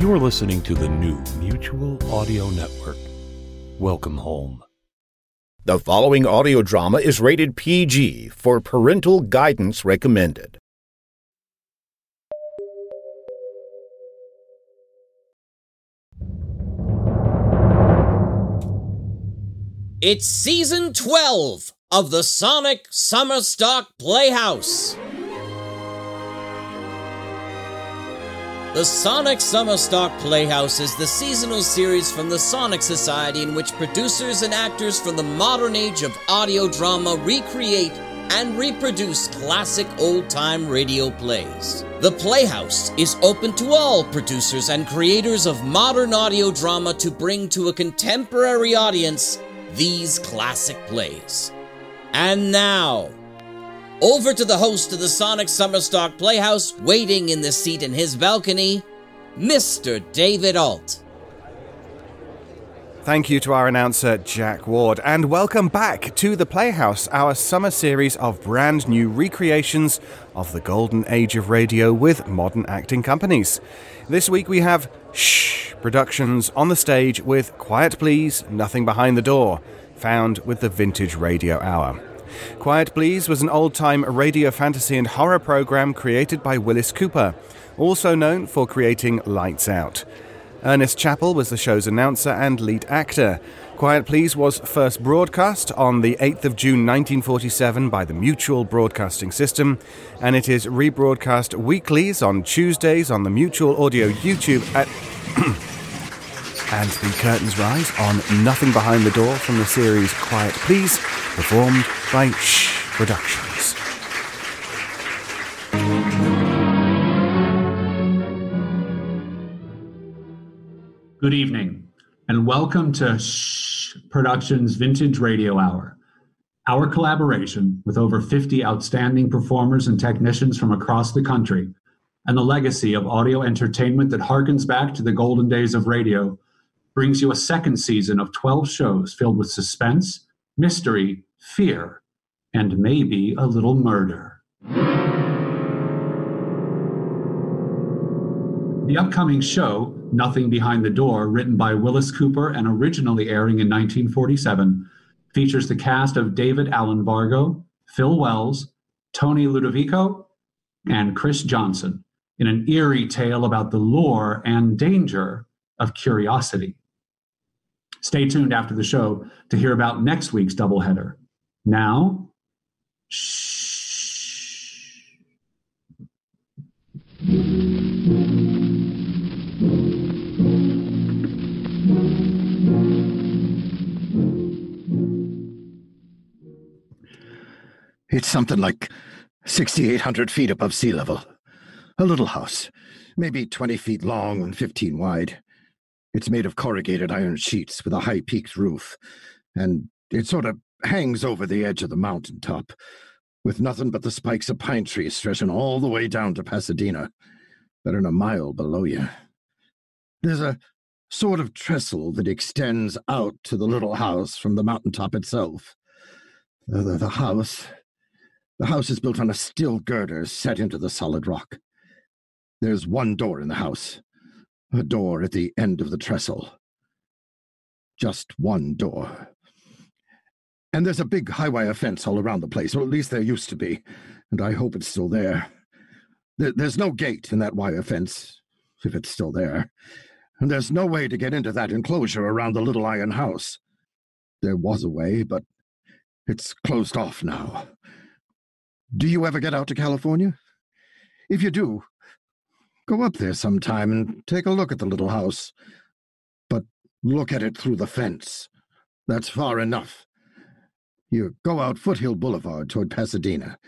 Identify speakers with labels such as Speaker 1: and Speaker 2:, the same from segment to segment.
Speaker 1: You're listening to the new Mutual Audio Network. Welcome home.
Speaker 2: The following audio drama is rated PG for parental guidance recommended.
Speaker 3: It's season 12 of the Sonic Summer Stock Playhouse. The Sonic Summer Stock Playhouse is the seasonal series from the Sonic Society in which producers and actors from the modern age of audio drama recreate and reproduce classic old time radio plays. The Playhouse is open to all producers and creators of modern audio drama to bring to a contemporary audience these classic plays. And now, over to the host of the Sonic Summer Stock Playhouse, waiting in the seat in his balcony, Mr. David Alt.
Speaker 4: Thank you to our announcer, Jack Ward, and welcome back to the Playhouse, our summer series of brand new recreations of the golden age of radio with modern acting companies. This week we have Shh Productions on the stage with Quiet Please, Nothing Behind the Door, found with the Vintage Radio Hour. Quiet Please was an old time radio fantasy and horror program created by Willis Cooper, also known for creating Lights Out. Ernest Chappell was the show's announcer and lead actor. Quiet Please was first broadcast on the 8th of June 1947 by the Mutual Broadcasting System, and it is rebroadcast weeklies on Tuesdays on the Mutual Audio YouTube at. and the curtains rise on Nothing Behind the Door from the series Quiet Please, performed by Shh Productions.
Speaker 5: Good evening, and welcome to Shh Productions Vintage Radio Hour. Our collaboration with over 50 outstanding performers and technicians from across the country, and the legacy of audio entertainment that harkens back to the golden days of radio, brings you a second season of 12 shows filled with suspense, mystery, fear, and maybe a little murder. The upcoming show, Nothing Behind the Door, written by Willis Cooper and originally airing in 1947, features the cast of David Allen Vargo, Phil Wells, Tony Ludovico, and Chris Johnson in an eerie tale about the lure and danger of curiosity. Stay tuned after the show to hear about next week's doubleheader. Now, shh.
Speaker 6: It's something like 6,800 feet above sea level. A little house, maybe 20 feet long and 15 wide. It's made of corrugated iron sheets with a high peaked roof, and it sort of hangs over the edge of the mountain top, with nothing but the spikes of pine trees stretching all the way down to Pasadena, better than a mile below you. There's a sort of trestle that extends out to the little house from the mountaintop itself. The, the, the house the house is built on a steel girder set into the solid rock. There's one door in the house, a door at the end of the trestle. Just one door. And there's a big high wire fence all around the place, or at least there used to be, and I hope it's still there. there. There's no gate in that wire fence, if it's still there, and there's no way to get into that enclosure around the little iron house. There was a way, but it's closed off now. Do you ever get out to California? If you do, go up there sometime and take a look at the little house. But look at it through the fence. That's far enough. You go out Foothill Boulevard toward Pasadena,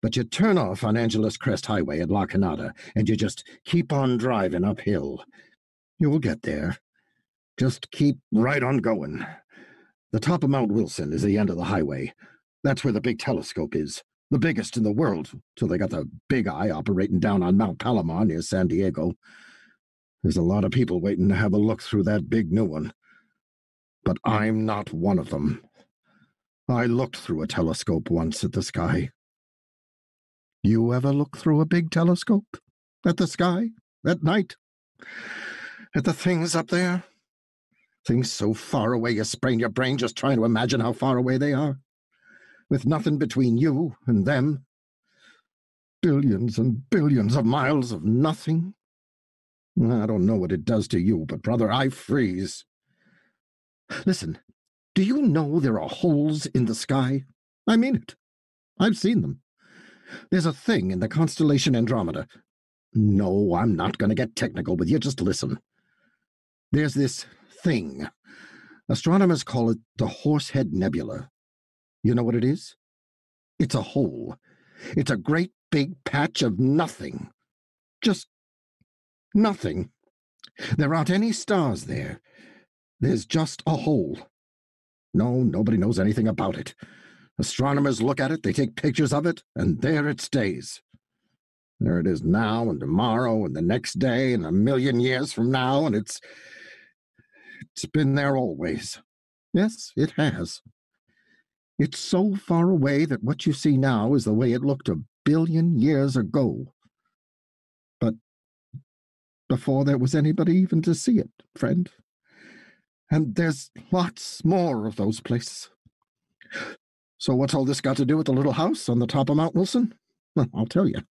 Speaker 6: but you turn off on Angeles Crest Highway at La Canada, and you just keep on driving uphill. You will get there. Just keep right on going. The top of Mount Wilson is the end of the highway. That's where the big telescope is the biggest in the world, till they got the big eye operating down on Mount Palomar near San Diego. There's a lot of people waiting to have a look through that big new one. But I'm not one of them. I looked through a telescope once at the sky. You ever look through a big telescope at the sky at night? At the things up there? Things so far away you sprain your brain just trying to imagine how far away they are. With nothing between you and them. Billions and billions of miles of nothing. I don't know what it does to you, but brother, I freeze. Listen, do you know there are holes in the sky? I mean it. I've seen them. There's a thing in the constellation Andromeda. No, I'm not going to get technical with you. Just listen. There's this thing. Astronomers call it the Horsehead Nebula. You know what it is? It's a hole. It's a great big patch of nothing. Just nothing. There aren't any stars there. There's just a hole. No, nobody knows anything about it. Astronomers look at it, they take pictures of it, and there it stays. There it is now and tomorrow and the next day and a million years from now, and it's it's been there always. Yes, it has. It's so far away that what you see now is the way it looked a billion years ago. But before there was anybody even to see it, friend. And there's lots more of those places. So what's all this got to do with the little house on the top of Mount Wilson? Well, I'll tell you.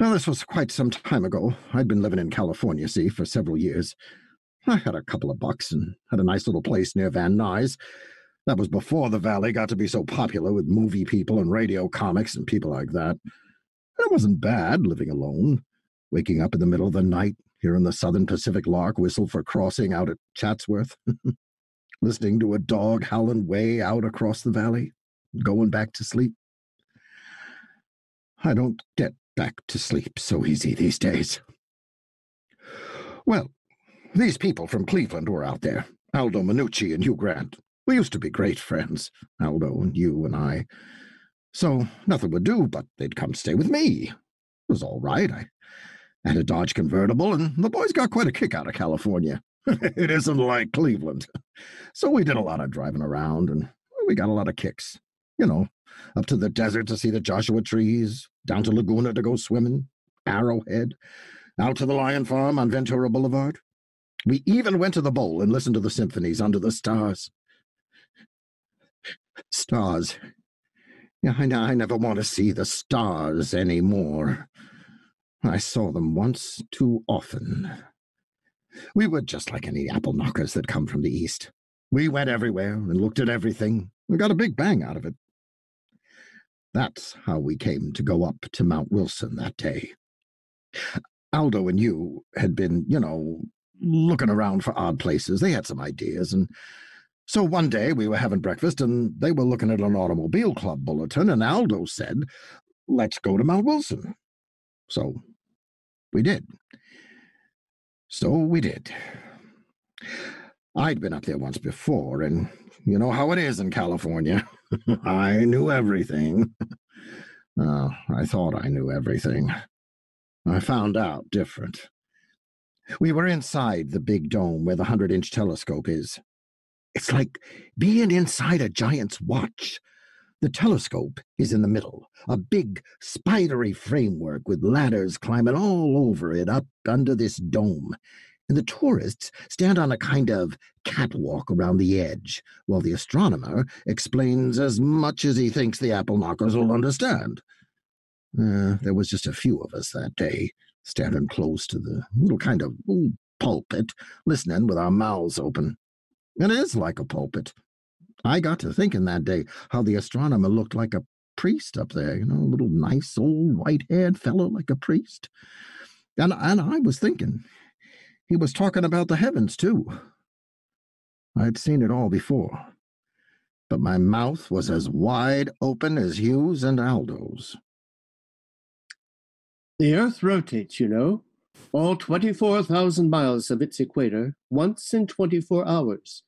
Speaker 6: Well, this was quite some time ago. I'd been living in California, see, for several years. I had a couple of bucks and had a nice little place near Van Nuys. That was before the Valley got to be so popular with movie people and radio comics and people like that. It wasn't bad living alone, waking up in the middle of the night, hearing the Southern Pacific lark whistle for crossing out at Chatsworth, listening to a dog howling way out across the valley, going back to sleep. I don't get back to sleep so easy these days. Well, these people from Cleveland were out there Aldo Minucci and Hugh Grant. We used to be great friends, Aldo and Hugh and I. So nothing would do but they'd come stay with me. It was all right. I had a Dodge convertible, and the boys got quite a kick out of California. it isn't like Cleveland. So we did a lot of driving around, and we got a lot of kicks. You know, up to the desert to see the Joshua trees, down to Laguna to go swimming, Arrowhead, out to the Lion Farm on Ventura Boulevard. We even went to the bowl and listened to the symphonies under the stars. Stars. I, never want to see the stars anymore. I saw them once too often. We were just like any apple knockers that come from the east. We went everywhere and looked at everything and got a big bang out of it. That's how we came to go up to Mount Wilson that day. Aldo and Hugh had been, you know, looking around for odd places. They had some ideas. And so one day we were having breakfast and they were looking at an automobile club bulletin, and Aldo said, Let's go to Mount Wilson. So we did. So we did. I'd been up there once before, and you know how it is in California. I knew everything. oh, I thought I knew everything. I found out different. We were inside the big dome where the 100 inch telescope is. It's like being inside a giant's watch. The telescope is in the middle, a big, spidery framework with ladders climbing all over it up under this dome. And the tourists stand on a kind of catwalk around the edge, while the astronomer explains as much as he thinks the apple knockers will understand. Uh, there was just a few of us that day, standing close to the little kind of pulpit, listening with our mouths open. It is like a pulpit. I got to thinking that day how the astronomer looked like a priest up there, you know, a little nice old white haired fellow like a priest. And, and I was thinking, he was talking about the heavens too. I'd seen it all before, but my mouth was as wide open as Hugh's and Aldo's.
Speaker 7: The Earth rotates, you know, all 24,000 miles of its equator once in 24 hours.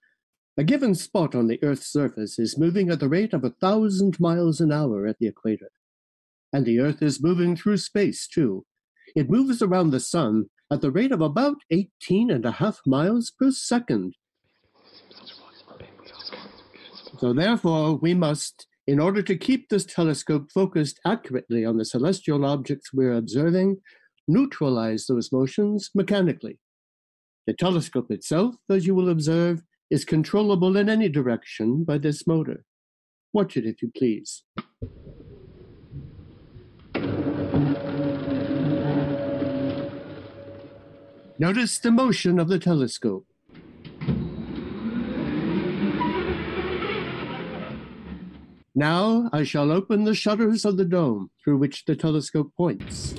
Speaker 7: A given spot on the Earth's surface is moving at the rate of a thousand miles an hour at the equator. And the Earth is moving through space, too. It moves around the Sun at the rate of about 18 and a half miles per second. So, therefore, we must in order to keep this telescope focused accurately on the celestial objects we're observing, neutralize those motions mechanically. The telescope itself, as you will observe, is controllable in any direction by this motor. Watch it if you please. Notice the motion of the telescope. Now I shall open the shutters of the dome through which the telescope points.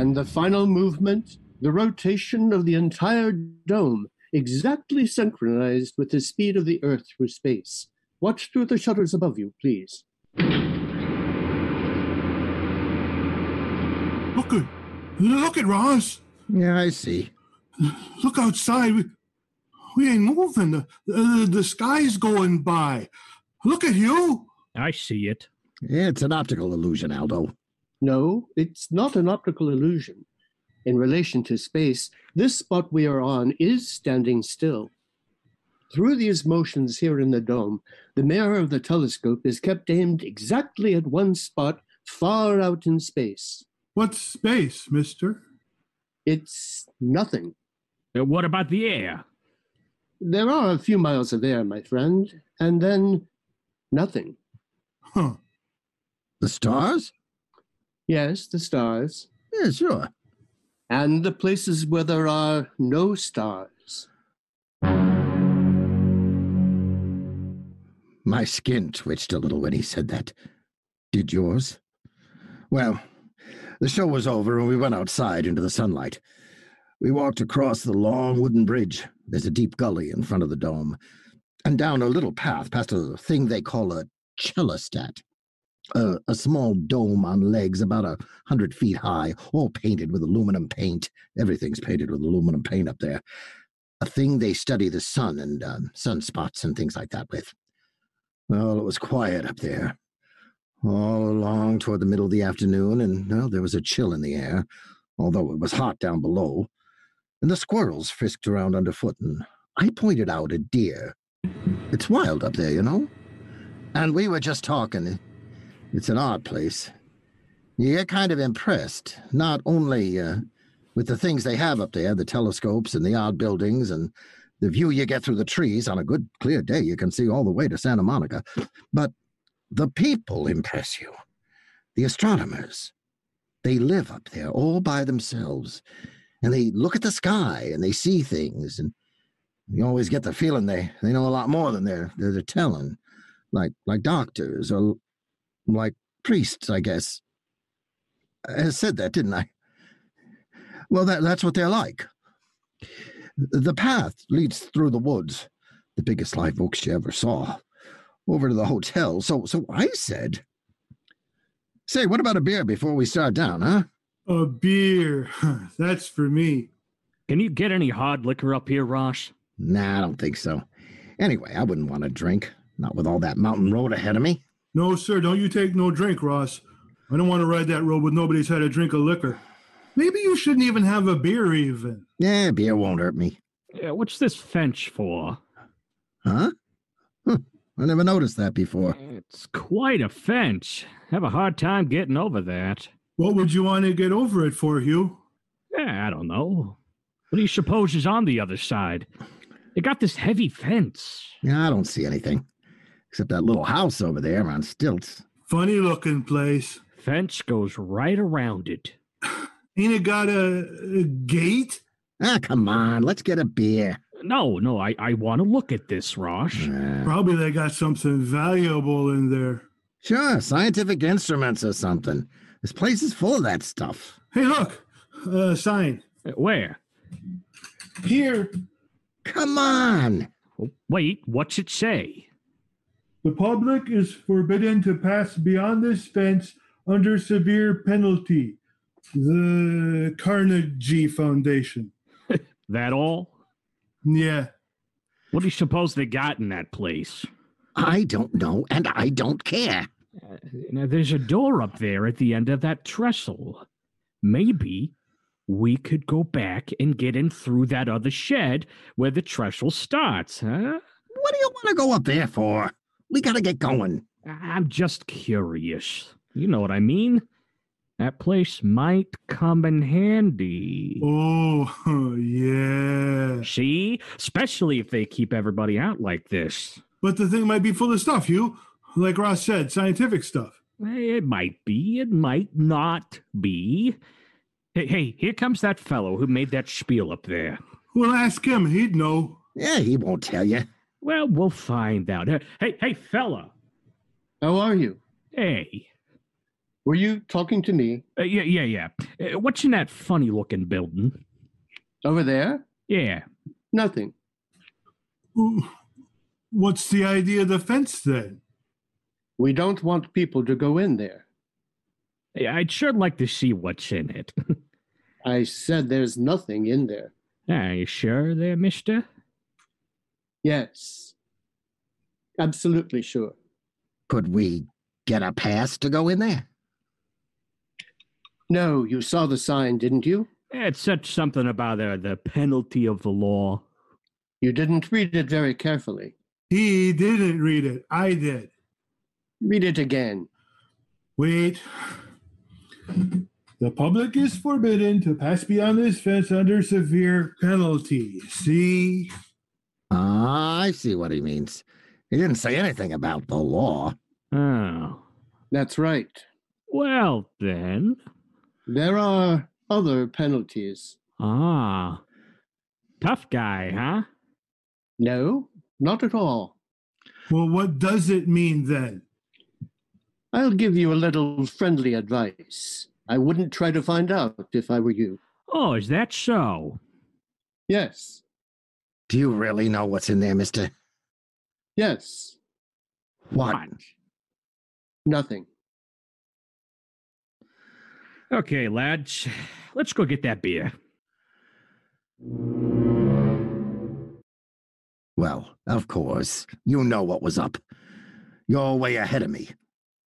Speaker 7: And the final movement, the rotation of the entire dome, exactly synchronized with the speed of the Earth through space. Watch through the shutters above you, please.
Speaker 8: Look at, look at Ross.
Speaker 6: Yeah, I see.
Speaker 8: Look outside. We, we ain't moving. The, the, the sky's going by. Look at you.
Speaker 9: I see it.
Speaker 6: It's an optical illusion, Aldo.
Speaker 7: No, it's not an optical illusion. In relation to space, this spot we are on is standing still. Through these motions here in the dome, the mirror of the telescope is kept aimed exactly at one spot far out in space.
Speaker 8: What's space, mister?
Speaker 7: It's nothing.
Speaker 9: Uh, what about the air?
Speaker 7: There are a few miles of air, my friend, and then nothing.
Speaker 8: Huh.
Speaker 6: The stars?
Speaker 7: Yes, the stars.
Speaker 6: Yeah, sure.
Speaker 7: And the places where there are no stars.
Speaker 6: My skin twitched a little when he said that. Did yours? Well, the show was over and we went outside into the sunlight. We walked across the long wooden bridge. There's a deep gully in front of the dome. And down a little path past a thing they call a chelostat. A, a small dome on legs about a hundred feet high, all painted with aluminum paint. Everything's painted with aluminum paint up there. A thing they study the sun and um, sunspots and things like that with. Well, it was quiet up there. All along toward the middle of the afternoon, and well, there was a chill in the air, although it was hot down below. And the squirrels frisked around underfoot, and I pointed out a deer. It's wild up there, you know? And we were just talking. It's an odd place. You get kind of impressed, not only uh, with the things they have up there, the telescopes and the odd buildings and the view you get through the trees. On a good, clear day, you can see all the way to Santa Monica. But the people impress you. The astronomers. They live up there all by themselves. And they look at the sky and they see things. And you always get the feeling they, they know a lot more than they're, they're telling. Like, like doctors or like priests, I guess. I said that, didn't I? Well, that, that's what they're like. The path leads through the woods, the biggest live oaks you ever saw, over to the hotel. So, so I said, "Say, what about a beer before we start down, huh?"
Speaker 8: A beer. That's for me.
Speaker 9: Can you get any hard liquor up here, Ross?
Speaker 6: Nah, I don't think so. Anyway, I wouldn't want to drink, not with all that mountain road ahead of me.
Speaker 8: No, sir. Don't you take no drink, Ross. I don't want to ride that road with nobody's had a drink of liquor. Maybe you shouldn't even have a beer, even.
Speaker 6: Yeah, beer won't hurt me.
Speaker 9: Yeah, what's this fence for?
Speaker 6: Huh? Huh, I never noticed that before.
Speaker 9: It's quite a fence. Have a hard time getting over that.
Speaker 8: What would you want to get over it for, Hugh?
Speaker 9: Yeah, I don't know. What do you suppose is on the other side? They got this heavy fence.
Speaker 6: Yeah, I don't see anything. Except that little house over there on stilts.
Speaker 8: Funny looking place.
Speaker 9: Fence goes right around it.
Speaker 8: Ain't it got a, a gate?
Speaker 6: Ah, come on, let's get a beer.
Speaker 9: No, no, I, I want to look at this, Rosh.
Speaker 6: Uh,
Speaker 8: Probably they got something valuable in there.
Speaker 6: sure, scientific instruments or something. This place is full of that stuff.
Speaker 8: Hey, look, a sign
Speaker 9: Uh, Where?
Speaker 8: here.
Speaker 6: Come on.
Speaker 9: Wait, what's it say?
Speaker 8: The public is forbidden to pass beyond this fence under severe penalty. The Carnegie Foundation.
Speaker 9: That all?
Speaker 8: Yeah.
Speaker 9: What do you suppose they got in that place?
Speaker 6: I don't know, and I don't care.
Speaker 9: Uh, now, there's a door up there at the end of that trestle. Maybe we could go back and get in through that other shed where the trestle starts, huh?
Speaker 6: What do you want to go up there for? We gotta get going.
Speaker 9: I'm just curious. You know what I mean? that place might come in handy.
Speaker 8: Oh, yeah.
Speaker 9: See? Especially if they keep everybody out like this.
Speaker 8: But the thing might be full of stuff, you. Like Ross said, scientific stuff.
Speaker 9: Eh, it might be, it might not be. Hey, hey, here comes that fellow who made that spiel up there.
Speaker 8: We'll ask him. He'd know.
Speaker 6: Yeah, he won't tell you.
Speaker 9: Well, we'll find out. Hey, hey, fella.
Speaker 7: How are you?
Speaker 9: Hey.
Speaker 7: Were you talking to me?
Speaker 9: Uh, yeah, yeah, yeah. Uh, what's in that funny looking building?
Speaker 7: Over there?
Speaker 9: Yeah.
Speaker 7: Nothing.
Speaker 8: What's the idea of the fence then?
Speaker 7: We don't want people to go in there.
Speaker 9: Hey, I'd sure like to see what's in it.
Speaker 7: I said there's nothing in there.
Speaker 9: Are you sure there, mister?
Speaker 7: Yes. Absolutely sure.
Speaker 6: Could we get a pass to go in there?
Speaker 7: No, you saw the sign, didn't you?
Speaker 9: It said something about uh, the penalty of the law.
Speaker 7: You didn't read it very carefully.
Speaker 8: He didn't read it. I did.
Speaker 7: Read it again.
Speaker 8: Wait. The public is forbidden to pass beyond this fence under severe penalty. See?
Speaker 6: Ah, I see what he means. He didn't say anything about the law.
Speaker 9: Oh.
Speaker 7: That's right.
Speaker 9: Well, then.
Speaker 7: There are other penalties.
Speaker 9: Ah. Tough guy, huh?
Speaker 7: No, not at all.
Speaker 8: Well, what does it mean then?
Speaker 7: I'll give you a little friendly advice. I wouldn't try to find out if I were you.
Speaker 9: Oh, is that so?
Speaker 7: Yes.
Speaker 6: Do you really know what's in there, mister?
Speaker 7: Yes.
Speaker 6: What?
Speaker 9: What?
Speaker 7: Nothing.
Speaker 9: Okay, lads. Let's go get that beer.
Speaker 6: Well, of course. You know what was up. You're way ahead of me.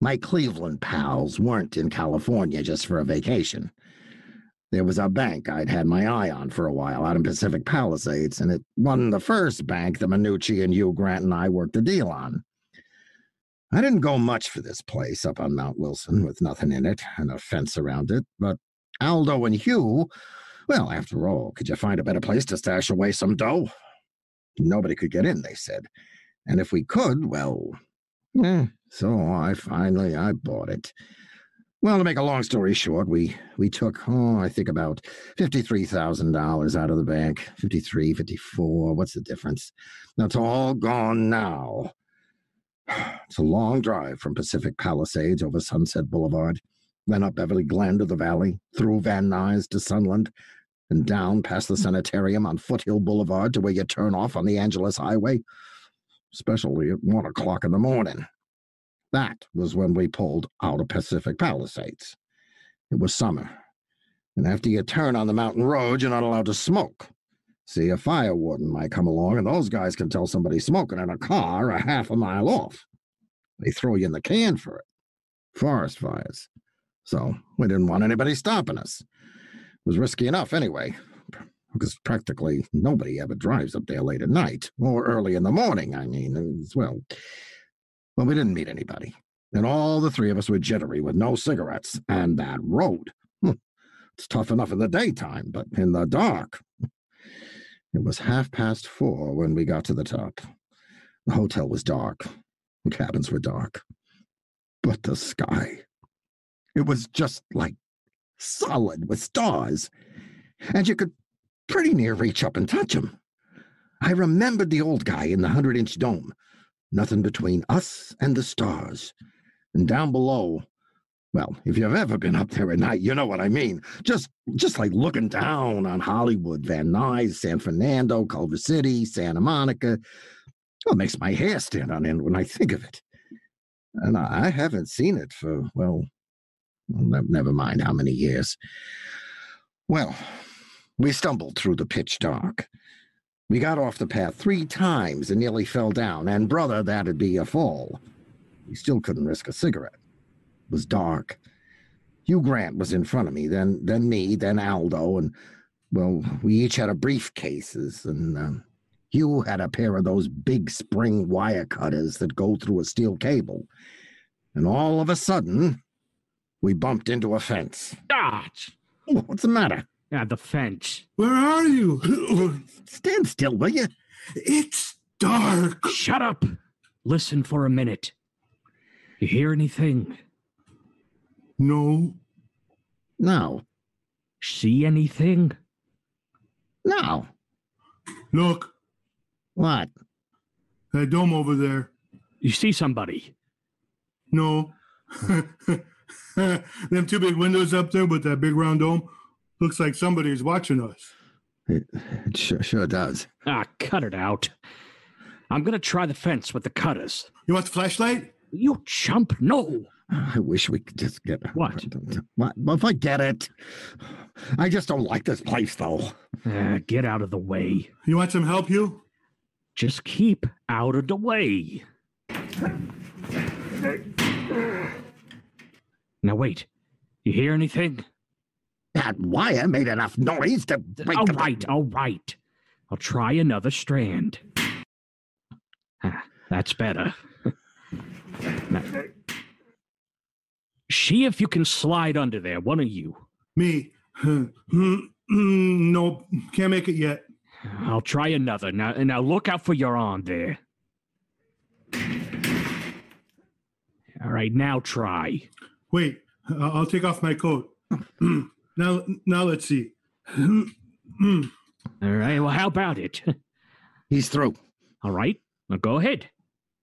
Speaker 6: My Cleveland pals weren't in California just for a vacation. There was a bank I'd had my eye on for a while out in Pacific Palisades, and it wasn't the first bank that Minucci and Hugh Grant and I worked a deal on. I didn't go much for this place up on Mount Wilson with nothing in it and a fence around it, but Aldo and Hugh, well, after all, could you find a better place to stash away some dough? Nobody could get in, they said. And if we could, well, eh, so I finally I bought it. Well, to make a long story short, we we took oh, I think about fifty-three thousand dollars out of the bank. 53, 54, what's the difference? That's all gone now. It's a long drive from Pacific Palisades over Sunset Boulevard, then up Beverly Glen to the valley, through Van Nuys to Sunland, and down past the sanitarium on Foothill Boulevard to where you turn off on the Angeles Highway, especially at one o'clock in the morning. That was when we pulled out of Pacific Palisades. It was summer, and after you turn on the mountain road, you're not allowed to smoke. See, a fire warden might come along, and those guys can tell somebody smoking in a car a half a mile off. They throw you in the can for it. Forest fires. So we didn't want anybody stopping us. It was risky enough anyway, because practically nobody ever drives up there late at night or early in the morning, I mean, as well. Well, we didn't meet anybody. And all the three of us were jittery with no cigarettes. And that road. Hmm, it's tough enough in the daytime, but in the dark. It was half past four when we got to the top. The hotel was dark. The cabins were dark. But the sky. It was just like solid with stars. And you could pretty near reach up and touch them. I remembered the old guy in the hundred inch dome. Nothing between us and the stars. And down below, well, if you've ever been up there at night, you know what I mean. Just just like looking down on Hollywood, Van Nuys, San Fernando, Culver City, Santa Monica. Well, it makes my hair stand on end when I think of it. And I haven't seen it for, well, never mind how many years. Well, we stumbled through the pitch dark. We got off the path three times and nearly fell down, and brother, that'd be a fall. We still couldn't risk a cigarette. It was dark. Hugh Grant was in front of me, then then me, then Aldo, and well, we each had a briefcases, and uh, Hugh had a pair of those big spring wire cutters that go through a steel cable. And all of a sudden, We bumped into a fence.
Speaker 9: Dodge!
Speaker 6: What's the matter?
Speaker 9: Yeah, the fence.
Speaker 8: Where are you?
Speaker 6: Stand still, will you?
Speaker 8: it's dark.
Speaker 9: Shut up. Listen for a minute. You hear anything?
Speaker 8: No.
Speaker 6: No.
Speaker 9: See anything?
Speaker 6: No.
Speaker 8: Look,
Speaker 6: What?
Speaker 8: that dome over there.
Speaker 9: You see somebody?
Speaker 8: No. Them two big windows up there with that big round dome. Looks like somebody's watching us.
Speaker 6: It, it sure, sure does.
Speaker 9: Ah, cut it out. I'm gonna try the fence with the cutters.
Speaker 8: You want the flashlight?
Speaker 9: You chump! No.
Speaker 6: I wish we could just get
Speaker 9: What?
Speaker 6: What? Well, forget it. I just don't like this place, though.
Speaker 9: Ah, get out of the way.
Speaker 8: You want some help, you?
Speaker 9: Just keep out of the way. Now wait. You hear anything?
Speaker 6: That wire made enough noise to break
Speaker 9: all
Speaker 6: the
Speaker 9: right, all right. I'll try another strand. Ah, that's better. Now, see if you can slide under there, one of you.
Speaker 8: Me. no, Can't make it yet.
Speaker 9: I'll try another. Now, now look out for your arm there. All right, now try.
Speaker 8: Wait. I'll take off my coat. now, now let's see.
Speaker 9: All right, well, how about it?
Speaker 6: He's through.
Speaker 9: All right, now go ahead.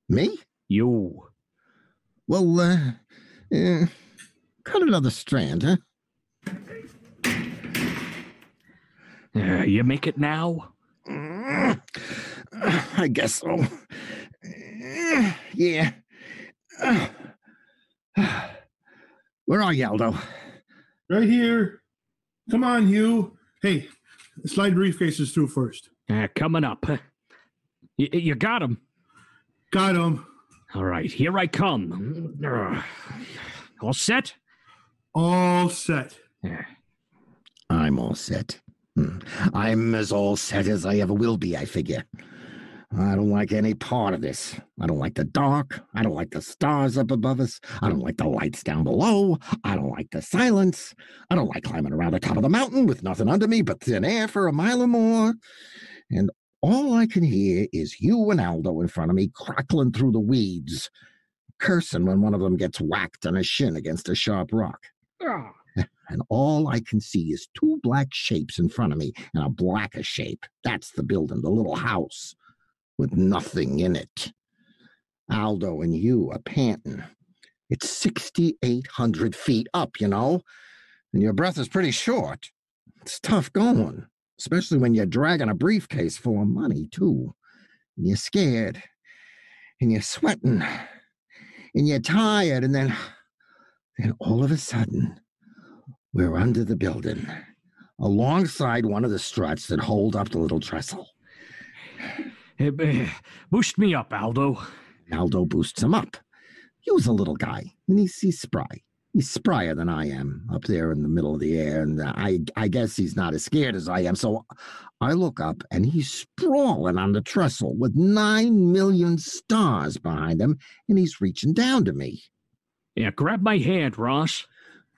Speaker 6: Me?
Speaker 9: You.
Speaker 6: Well, uh, uh, cut another strand, huh?
Speaker 9: Uh, you make it now?
Speaker 6: I guess so. Yeah. Where are you, Aldo?
Speaker 8: Right here. Come on, Hugh. Hey, slide briefcases through first.
Speaker 9: Uh, coming up. You, you got him.
Speaker 8: Got him.
Speaker 9: All right, here I come. Ugh. All set?
Speaker 8: All set.
Speaker 9: Yeah.
Speaker 6: I'm all set. Hmm. I'm as all set as I ever will be, I figure. I don't like any part of this. I don't like the dark. I don't like the stars up above us. I don't like the lights down below. I don't like the silence. I don't like climbing around the top of the mountain with nothing under me but thin air for a mile or more. And all I can hear is you and Aldo in front of me crackling through the weeds, cursing when one of them gets whacked on a shin against a sharp rock Ah. and all I can see is two black shapes in front of me and a blacker shape. That's the building, the little house with nothing in it. Aldo and Hugh are panting. It's 6,800 feet up, you know, and your breath is pretty short. It's tough going, especially when you're dragging a briefcase full of money, too. And you're scared, and you're sweating, and you're tired, and then, then all of a sudden, we're under the building, alongside one of the struts that hold up the little trestle.
Speaker 9: Eh, eh, Boost me up, Aldo.
Speaker 6: Aldo boosts him up. He was a little guy, and he's, he's spry. He's sprier than I am up there in the middle of the air, and I, I guess he's not as scared as I am. So I look up, and he's sprawling on the trestle with nine million stars behind him, and he's reaching down to me.
Speaker 9: Yeah, grab my hand, Ross.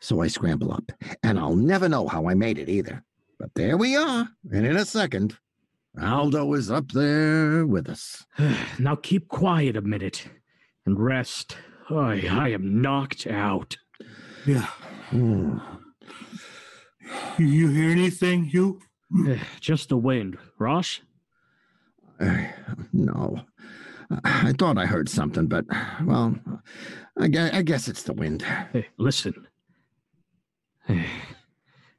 Speaker 6: So I scramble up, and I'll never know how I made it either. But there we are, and in a second, Aldo is up there with us.
Speaker 9: now keep quiet a minute and rest. I, I am knocked out.
Speaker 8: Yeah.
Speaker 6: Hmm.
Speaker 8: You, you hear anything, Hugh?
Speaker 9: Just the wind. Ross?
Speaker 6: Uh, no. I I thought I heard something, but, well, I guess, I guess it's the wind.
Speaker 9: Hey, listen.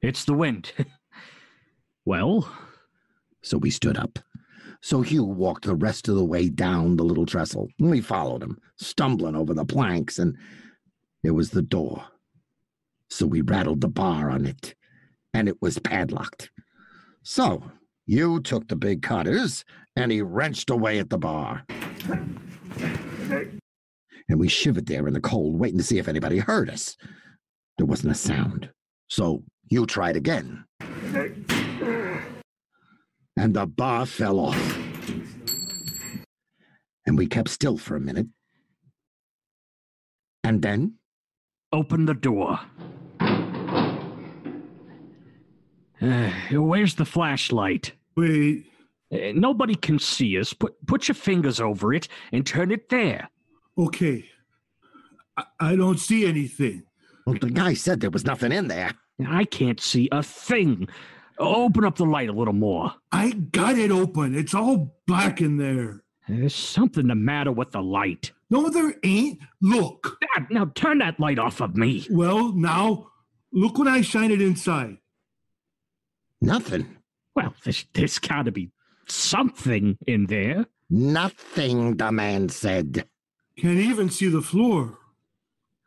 Speaker 9: It's the wind. well,
Speaker 6: So we stood up. So Hugh walked the rest of the way down the little trestle. and We followed him, stumbling over the planks, and there was the door. So we rattled the bar on it, and it was padlocked. So Hugh took the big cutters, and he wrenched away at the bar. And we shivered there in the cold, waiting to see if anybody heard us. There wasn't a sound. So Hugh tried again. And the bar fell off. And we kept still for a minute. And then
Speaker 9: open the door. Uh, where's the flashlight?
Speaker 8: Wait,
Speaker 9: Uh, nobody can see us. Put put your fingers over it and turn it there.
Speaker 8: okay. I, I don't see anything.
Speaker 6: Well, the guy said there was nothing in there.
Speaker 9: I can't see a thing. Open up the light a little more.
Speaker 8: I got it open. It's all black in there.
Speaker 9: There's something the matter with the light.
Speaker 8: No, there ain't. Look.
Speaker 9: Now turn that light off of me.
Speaker 8: Well, now, look when I shine it inside.
Speaker 6: Nothing.
Speaker 9: Well, there's, there's got to be something in there.
Speaker 6: Nothing, the man said.
Speaker 8: Can't even see the floor.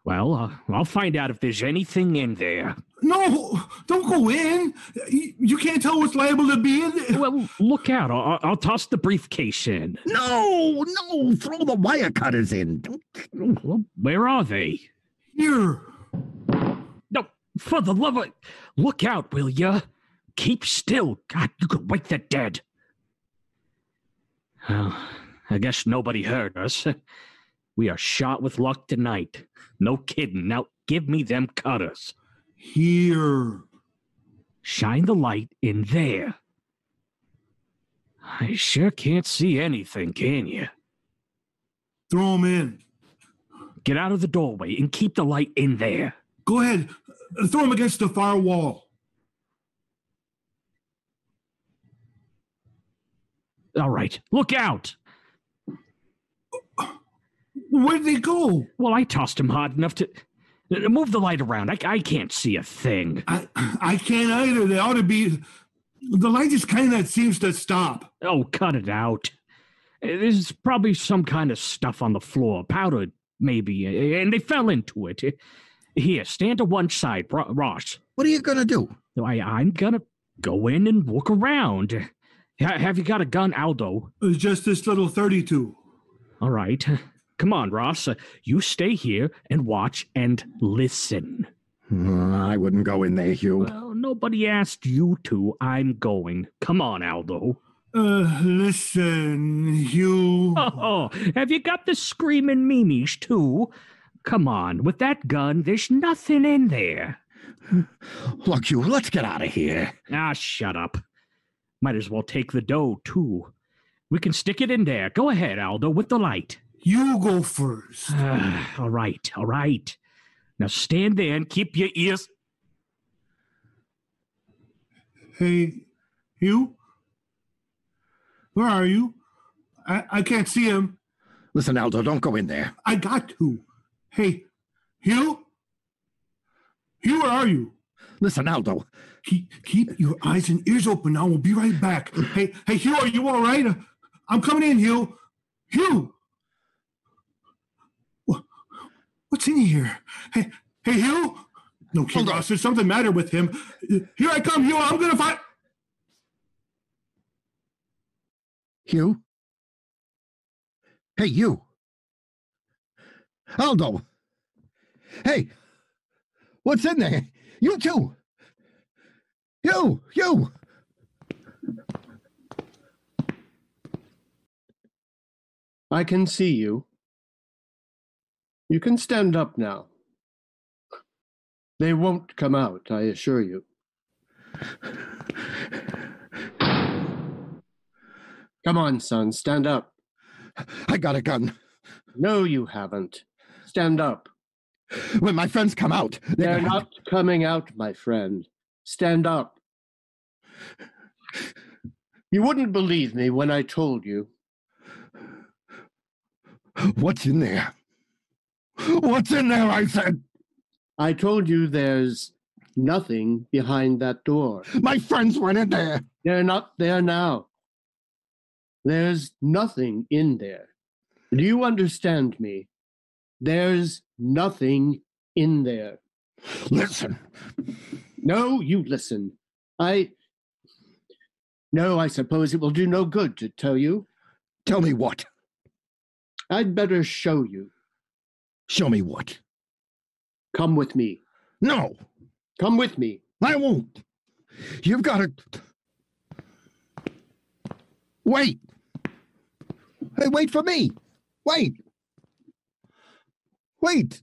Speaker 9: Well, uh, I'll find out if there's anything in there.
Speaker 8: No, don't go in. You, you can't tell what's liable to be in there.
Speaker 9: Well, look out. I'll, I'll toss the briefcase in.
Speaker 6: No, no, throw the wire cutters in. Don't-
Speaker 9: Well, where are they?
Speaker 8: Here.
Speaker 9: No, for the love of... Look out, will ya? Keep still. God, you could wake the dead. Well, I guess nobody heard us. We are shot with luck tonight. No kidding. Now give me them cutters.
Speaker 8: Here.
Speaker 9: Shine the light in there. I sure can't see anything, can you?
Speaker 8: Throw them in.
Speaker 9: Get out of the doorway and keep the light in there.
Speaker 8: Go ahead. Throw them against the far wall.
Speaker 9: All right, look out.
Speaker 8: Where'd they go?
Speaker 9: Well, I tossed him hard enough to. Move the light around. I, I can't see a thing.
Speaker 8: I I can't either. They ought to be. The light just kind of seems to stop.
Speaker 9: Oh, cut it out. There's probably some kind of stuff on the floor, powdered maybe, and they fell into it. Here, stand to one side, Ross.
Speaker 6: What are you going to do?
Speaker 9: I, I'm gonna go in and look around. Ha- have you got a gun, Aldo?
Speaker 8: It's just this little 32.
Speaker 9: All right. Come on, Ross. Uh, you stay here and watch and listen.
Speaker 6: Uh, I wouldn't go in there, Hugh.
Speaker 9: Well, nobody asked you to. I'm going. Come on, Aldo.
Speaker 8: Uh, listen, Hugh.
Speaker 9: Oh, have you got the screaming memes too? Come on, with that gun, there's nothing in there.
Speaker 6: Look, Hugh, let's get out of here.
Speaker 9: Ah, shut up. Might as well take the dough too. We can stick it in there. Go ahead, Aldo, with the light.
Speaker 8: You go first.
Speaker 9: Ah, all right, all right. Now stand there and keep your ears.
Speaker 8: Hey, Hugh? Where are you? I, I can't see him.
Speaker 6: Listen, Aldo, don't go in there.
Speaker 8: I got to. Hey, Hugh? Hugh, where are you?
Speaker 6: Listen, Aldo.
Speaker 8: Keep, keep your eyes and ears open now. We'll be right back. Hey, hey, Hugh, are you all right? Uh, I'm coming in, Hugh. Hugh! What's in here? Hey, hey, Hugh? No, King
Speaker 6: Hold on.
Speaker 8: Ross, there's something matter with him. Here I come, Hugh. I'm gonna find.
Speaker 6: Hugh? Hey, you. Aldo. Hey, what's in there? You too. You, you.
Speaker 7: I can see you. You can stand up now. They won't come out, I assure you. Come on, son, stand up.
Speaker 6: I got a gun.
Speaker 7: No, you haven't. Stand up.
Speaker 6: When my friends come out, they're,
Speaker 7: They're not coming out, my friend. Stand up. You wouldn't believe me when I told you.
Speaker 6: What's in there? What's in there? I said.
Speaker 7: I told you there's nothing behind that door.
Speaker 6: My friends went in there.
Speaker 7: They're not there now. There's nothing in there. Do you understand me? There's nothing in there.
Speaker 6: Listen,
Speaker 7: No, you listen. I. No, I suppose it will do no good to tell you.
Speaker 6: tell me what.
Speaker 7: I'd better show you.
Speaker 6: Show me what.
Speaker 7: Come with me.
Speaker 6: No,
Speaker 7: Come with me.
Speaker 6: I won't. You've got to. Wait. Hey, wait for me. Wait. Wait.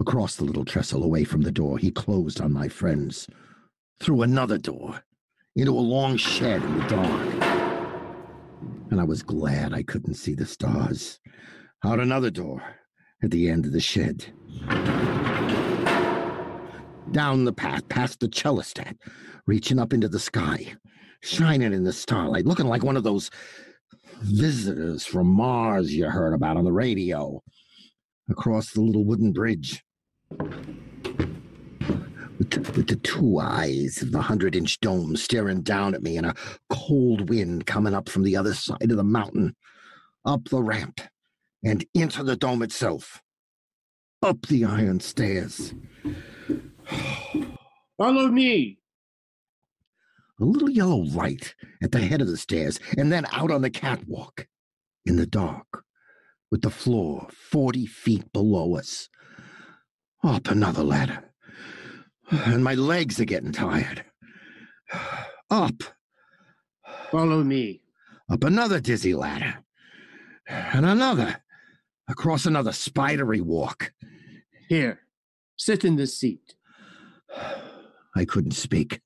Speaker 6: Across the little trestle away from the door, he closed on my friends. Through another door, into a long shed in the dark. And I was glad I couldn't see the stars. Out another door at the end of the shed. Down the path, past the coelostat, reaching up into the sky, shining in the starlight, looking like one of those visitors from Mars you heard about on the radio. Across the little wooden bridge. With the, with the two eyes of the hundred inch dome staring down at me and a cold wind coming up from the other side of the mountain. Up the ramp and into the dome itself. Up the iron stairs.
Speaker 7: Follow me.
Speaker 6: A little yellow light at the head of the stairs, and then out on the catwalk in the dark, with the floor 40 feet below us. Up another ladder. And my legs are getting tired. Up.
Speaker 7: Follow me.
Speaker 6: Up another dizzy ladder. And another. Across another spidery walk.
Speaker 7: Here, sit in this seat.
Speaker 6: I couldn't speak.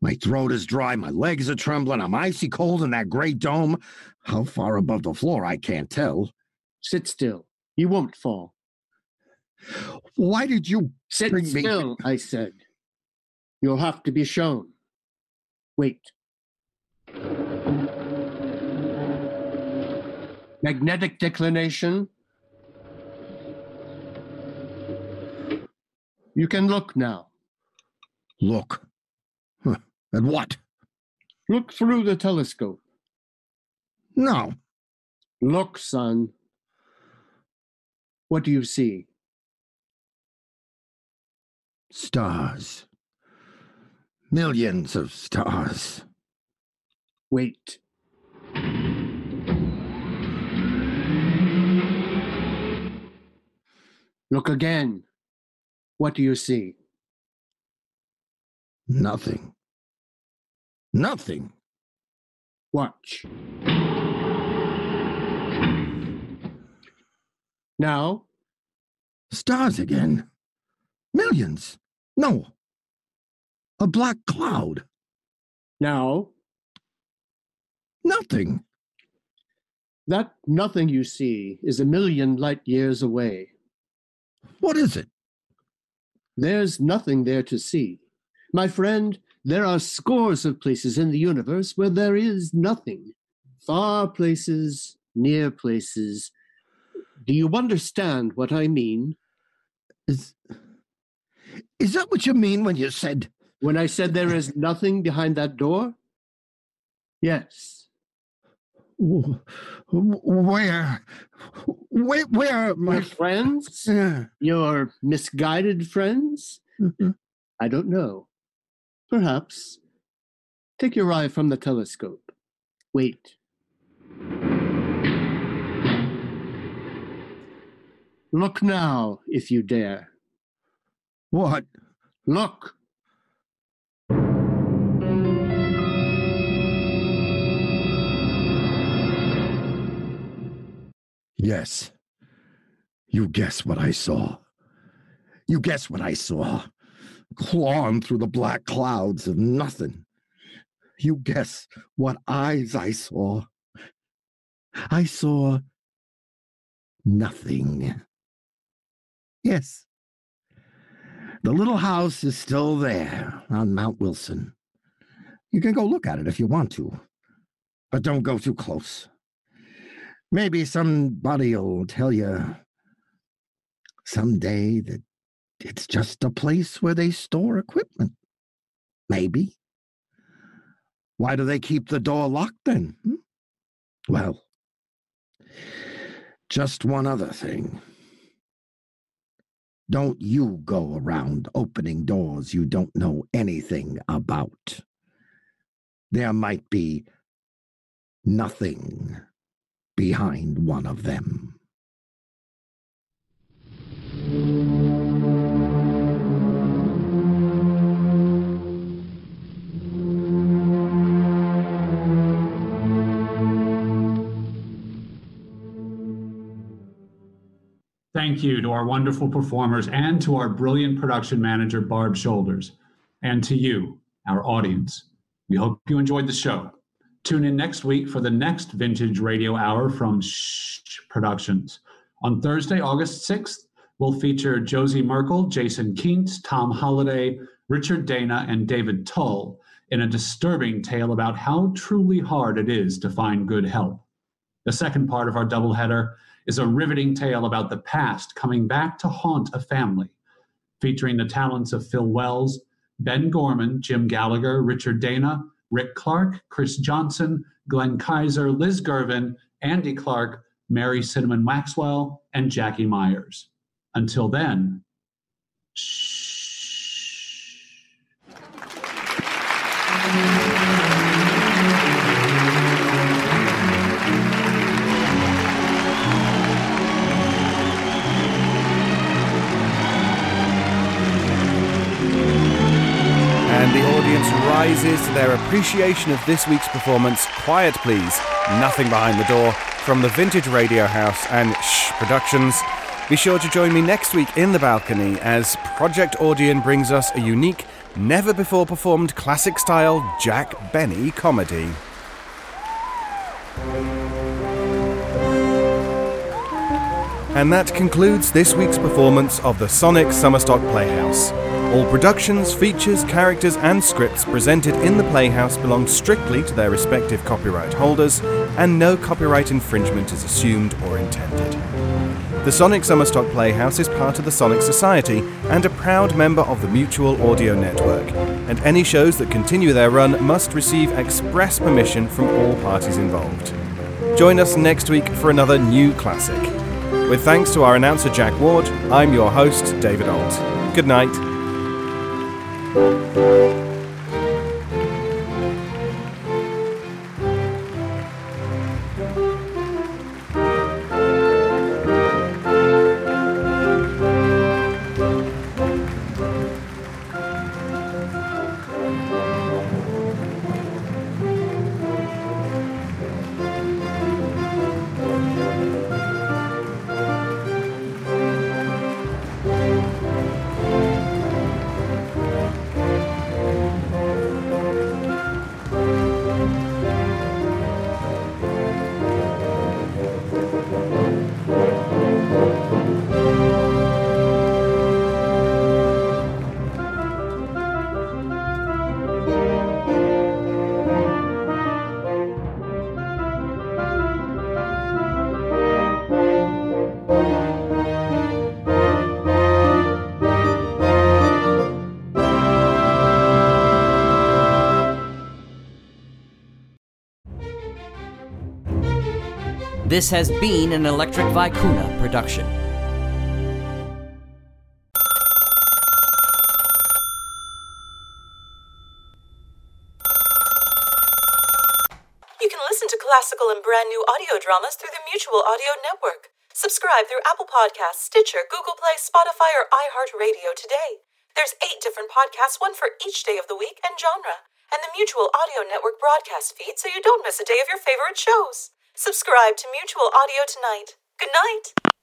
Speaker 6: My throat is dry, my legs are trembling, I'm icy cold in that great dome. How far above the floor, I can't tell.
Speaker 7: Sit still. You won't fall.
Speaker 6: Why did you
Speaker 7: Sit
Speaker 6: bring me?
Speaker 7: still, I said. You'll have to be shown. Wait. Magnetic declination. You can look now.
Speaker 6: Look. Huh. At what?
Speaker 7: Look through the telescope.
Speaker 6: No.
Speaker 7: Look, son. What do you see?
Speaker 6: Stars. Millions of stars.
Speaker 7: Wait. Look again. What do you see?
Speaker 6: Nothing. Nothing.
Speaker 7: Watch. Now,
Speaker 6: Stars again. Millions. No. A black cloud.
Speaker 7: now,
Speaker 6: Nothing.
Speaker 7: that nothing you see is a million light years away.
Speaker 6: What is it?
Speaker 7: There's nothing there to see. My friend, there are scores of places in the universe where there is nothing. Far places, near places. Do you understand what I mean?
Speaker 6: Is, is that what you mean when you said
Speaker 7: When I said there is nothing behind that door? Yes.
Speaker 6: "Wh- wh- where? Where? Where?
Speaker 7: My
Speaker 6: My
Speaker 7: friends?
Speaker 6: Yeah.
Speaker 7: Your misguided friends?
Speaker 6: Mhm.
Speaker 7: I don't know. Perhaps. Take your eye from the telescope. Wait. Look now, if you dare.
Speaker 6: What?
Speaker 7: Look.
Speaker 6: Yes. You guess what I saw. You guess what I saw. Clawing through the black clouds of nothing. You guess what eyes I saw. I saw nothing. Yes. The little house is still there on Mount Wilson. You can go look at it if you want to, but don't go too close. Maybe somebody'll tell you someday that it's just a place where they store equipment. Maybe. Why do they keep the door locked then? hmm? Well, just one other thing. Don't you go around opening doors you don't know anything about. There might be nothing behind one of them.
Speaker 5: Thank you to our wonderful performers and to our brilliant production manager, Barb Shoulders, and to you, our audience. We hope you enjoyed the show. Tune in next week for the next Vintage Radio Hour from Shh Productions. On Thursday, August 6th, we'll feature Josie Merkel, Jason Keents, Tom Holliday, Richard Dana, and David Tull in a disturbing tale about how truly hard it is to find good help. The second part of our doubleheader is a riveting tale about the past coming back to haunt a family, featuring the talents of Phil Wells, Ben Gorman, Jim Gallagher, Richard Dana, Rick Clark, Chris Johnson, Glenn Kaiser, Liz Gervin, Andy Clark, Mary Cinnamon Maxwell, and Jackie Myers. Until then,
Speaker 4: And the audience rises to their appreciation of this week's performance. Quiet, please. Nothing behind the door from the Vintage Radio House and Shh Productions. Be sure to join me next week in the balcony as Project Audion brings us a unique, never before performed classic style Jack Benny comedy. And that concludes this week's performance of the Sonic Summerstock Playhouse. All productions, features, characters, and scripts presented in the Playhouse belong strictly to their respective copyright holders, and no copyright infringement is assumed or intended. The Sonic Summerstock Playhouse is part of the Sonic Society and a proud member of the Mutual Audio Network, and any shows that continue their run must receive express permission from all parties involved. Join us next week for another new classic. With thanks to our announcer Jack Ward, I'm your host, David Alt. Good night.
Speaker 3: Música This has been an Electric Vicuna production.
Speaker 10: You can listen to classical and brand new audio dramas through the Mutual Audio Network. Subscribe through Apple Podcasts, Stitcher, Google Play, Spotify, or iHeartRadio today. There's eight different podcasts, one for each day of the week and genre, and the Mutual Audio Network broadcast feed so you don't miss a day of your favorite shows. Subscribe to Mutual Audio tonight. Good night.